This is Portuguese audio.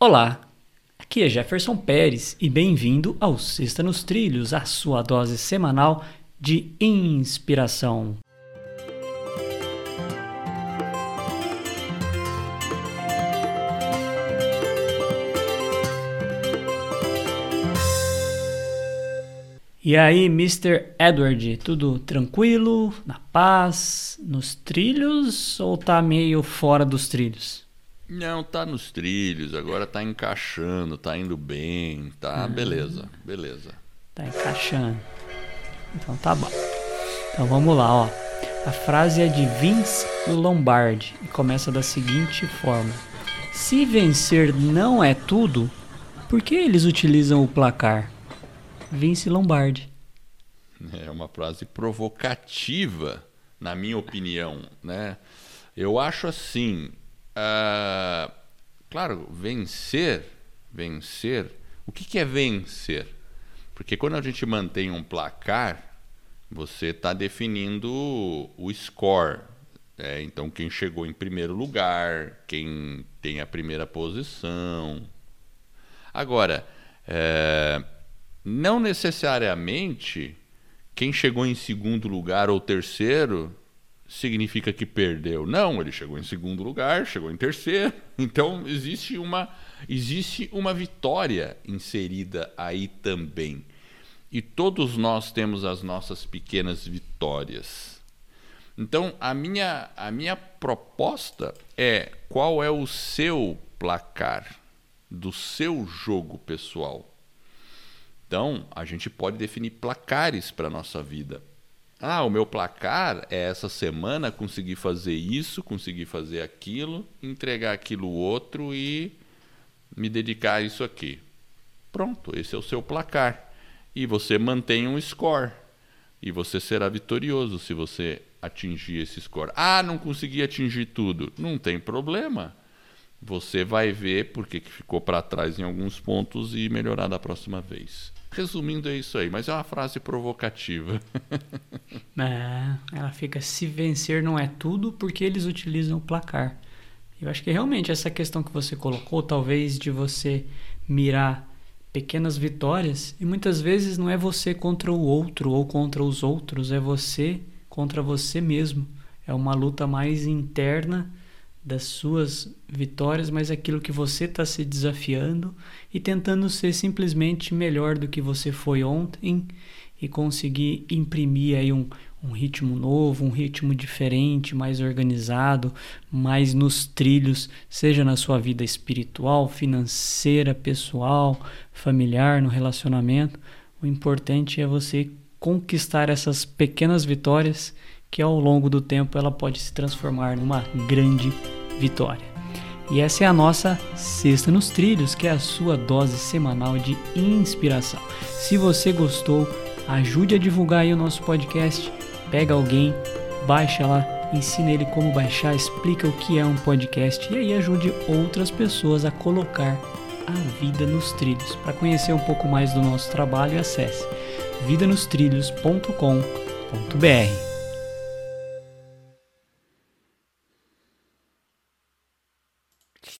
Olá, aqui é Jefferson Pérez e bem-vindo ao Sexta nos Trilhos, a sua dose semanal de inspiração. E aí, Mr. Edward, tudo tranquilo, na paz, nos trilhos ou tá meio fora dos trilhos? Não, tá nos trilhos, agora tá encaixando, tá indo bem, tá ah, beleza, beleza. Tá encaixando. Então tá bom. Então vamos lá, ó. A frase é de Vince Lombardi e começa da seguinte forma: Se vencer não é tudo, por que eles utilizam o placar? Vince Lombardi. É uma frase provocativa, na minha opinião, né? Eu acho assim, Uh, claro, vencer, vencer. O que, que é vencer? Porque quando a gente mantém um placar, você está definindo o score. É, então, quem chegou em primeiro lugar, quem tem a primeira posição. Agora, é, não necessariamente quem chegou em segundo lugar ou terceiro significa que perdeu. Não, ele chegou em segundo lugar, chegou em terceiro. Então existe uma existe uma vitória inserida aí também. E todos nós temos as nossas pequenas vitórias. Então a minha a minha proposta é qual é o seu placar do seu jogo pessoal. Então, a gente pode definir placares para a nossa vida. Ah, o meu placar é essa semana conseguir fazer isso, conseguir fazer aquilo, entregar aquilo outro e me dedicar a isso aqui. Pronto, esse é o seu placar. E você mantém um score. E você será vitorioso se você atingir esse score. Ah, não consegui atingir tudo. Não tem problema. Você vai ver porque que ficou para trás em alguns pontos e melhorar da próxima vez. Resumindo, é isso aí, mas é uma frase provocativa. é, ela fica: se vencer não é tudo, porque eles utilizam o placar. Eu acho que realmente essa questão que você colocou, talvez de você mirar pequenas vitórias, e muitas vezes não é você contra o outro ou contra os outros, é você contra você mesmo. É uma luta mais interna das suas vitórias, mas aquilo que você está se desafiando e tentando ser simplesmente melhor do que você foi ontem e conseguir imprimir aí um, um ritmo novo, um ritmo diferente, mais organizado, mais nos trilhos, seja na sua vida espiritual, financeira, pessoal, familiar, no relacionamento. O importante é você conquistar essas pequenas vitórias que ao longo do tempo ela pode se transformar numa grande vitória. E essa é a nossa Sexta nos Trilhos, que é a sua dose semanal de inspiração. Se você gostou, ajude a divulgar aí o nosso podcast. Pega alguém, baixa lá, ensina ele como baixar, explica o que é um podcast e aí ajude outras pessoas a colocar a vida nos trilhos. Para conhecer um pouco mais do nosso trabalho, acesse vidanostrilhos.com.br.